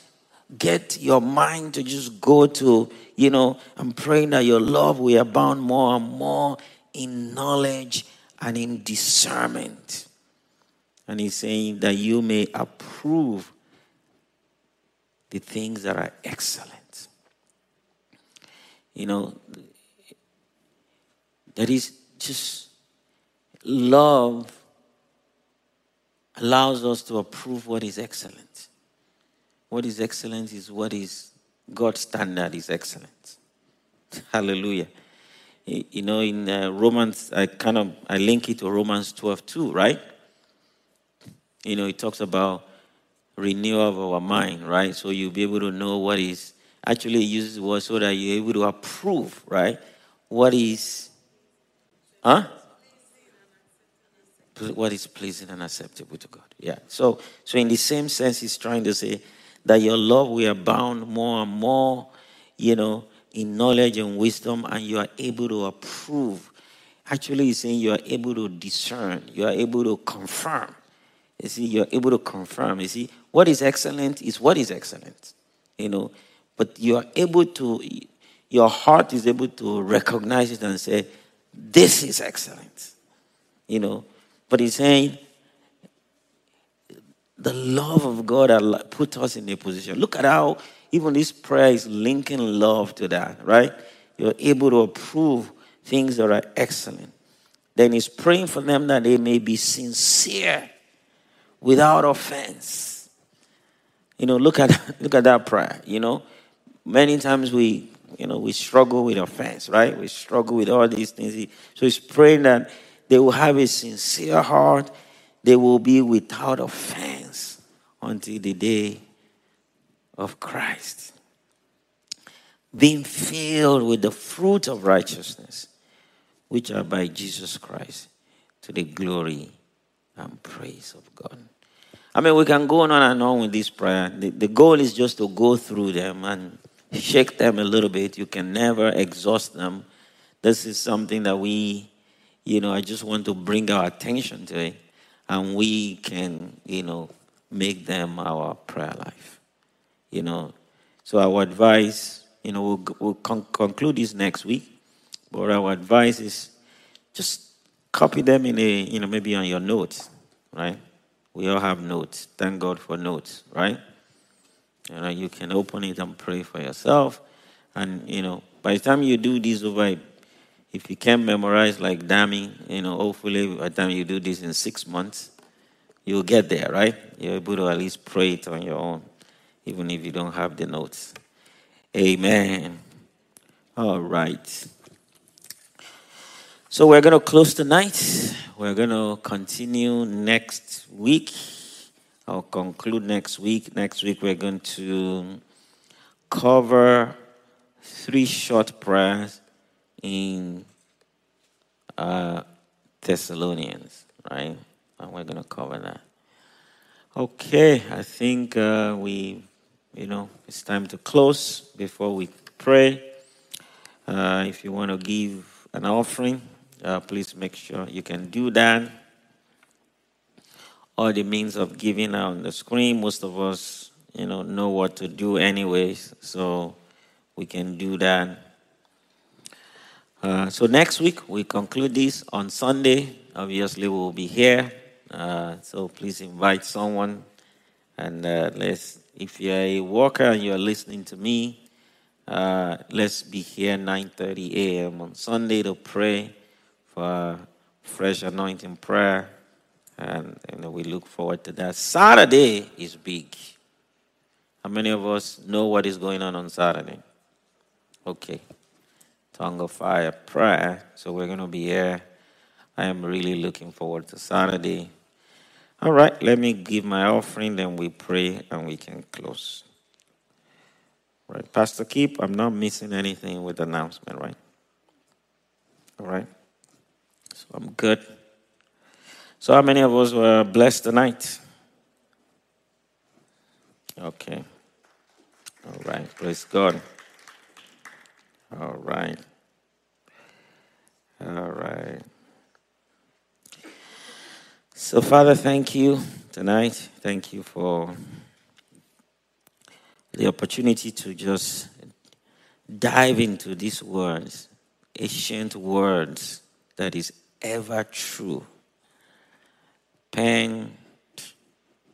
get your mind to just go to, you know, I'm praying that your love will abound more and more in knowledge and in discernment. And he's saying that you may approve the things that are excellent. You know, that is just love allows us to approve what is excellent. What is excellent is what is God's standard is excellent. Hallelujah. You know, in uh, Romans, I kind of I link it to Romans 12 too, right? You know, it talks about renewal of our mind, right? So you'll be able to know what is actually uses word so that you're able to approve, right? What is huh? what is pleasing and acceptable to God. Yeah. So, so in the same sense, he's trying to say that your love will abound more and more, you know, in knowledge and wisdom, and you are able to approve. Actually, he's saying you are able to discern, you are able to confirm. You see, you're able to confirm. You see, what is excellent is what is excellent, you know, but you are able to, your heart is able to recognize it and say, this is excellent, you know but he's saying the love of God put us in a position. Look at how even this prayer is linking love to that, right? You're able to approve things that are excellent. Then he's praying for them that they may be sincere without offense. You know, look at look at that prayer. You know, many times we you know we struggle with offense, right? We struggle with all these things. So he's praying that they will have a sincere heart. They will be without offense until the day of Christ. Being filled with the fruit of righteousness, which are by Jesus Christ, to the glory and praise of God. I mean, we can go on and on with this prayer. The, the goal is just to go through them and shake them a little bit. You can never exhaust them. This is something that we you know, I just want to bring our attention to it, and we can, you know, make them our prayer life. You know, so our advice, you know, we'll, we'll con- conclude this next week, but our advice is just copy them in a, you know, maybe on your notes, right? We all have notes. Thank God for notes, right? You know, you can open it and pray for yourself, and you know, by the time you do this over if you can't memorize like Dami, you know, hopefully by the time you do this in six months, you'll get there, right? You're able to at least pray it on your own, even if you don't have the notes. Amen. All right. So we're going to close tonight. We're going to continue next week. I'll conclude next week. Next week, we're going to cover three short prayers in uh, Thessalonians, right? And we're going to cover that. Okay, I think uh, we, you know, it's time to close before we pray. Uh, if you want to give an offering, uh, please make sure you can do that. All the means of giving are on the screen. Most of us, you know, know what to do anyways, so we can do that uh, so next week we conclude this on Sunday. Obviously, we'll be here. Uh, so please invite someone, and uh, let's. If you're a worker and you're listening to me, Uh, let's be here 9:30 a.m. on Sunday to pray for fresh anointing prayer, and you know, we look forward to that. Saturday is big. How many of us know what is going on on Saturday? Okay, tongue of fire prayer. So we're going to be here. I am really looking forward to Saturday. All right, let me give my offering, then we pray and we can close. Right, Pastor Keep, I'm not missing anything with the announcement, right? All right. So I'm good. So, how many of us were blessed tonight? Okay. All right. Praise God. All right. All right. So, Father, thank you tonight. Thank you for the opportunity to just dive into these words, ancient words that is ever true. Pen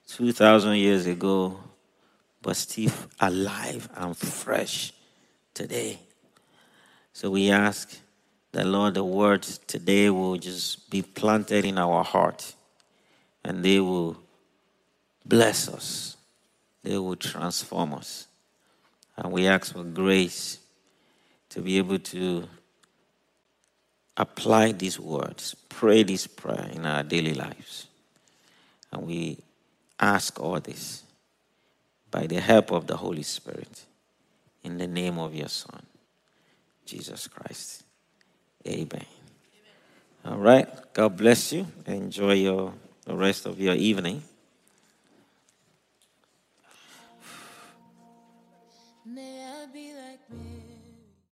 2,000 years ago, but still alive and fresh today. So we ask that, Lord, the words today will just be planted in our heart and they will bless us they will transform us. And we ask for grace to be able to apply these words, pray this prayer in our daily lives. And we ask all this by the help of the Holy Spirit in the name of your Son, Jesus Christ. Amen. All right. God bless you. Enjoy your, the rest of your evening.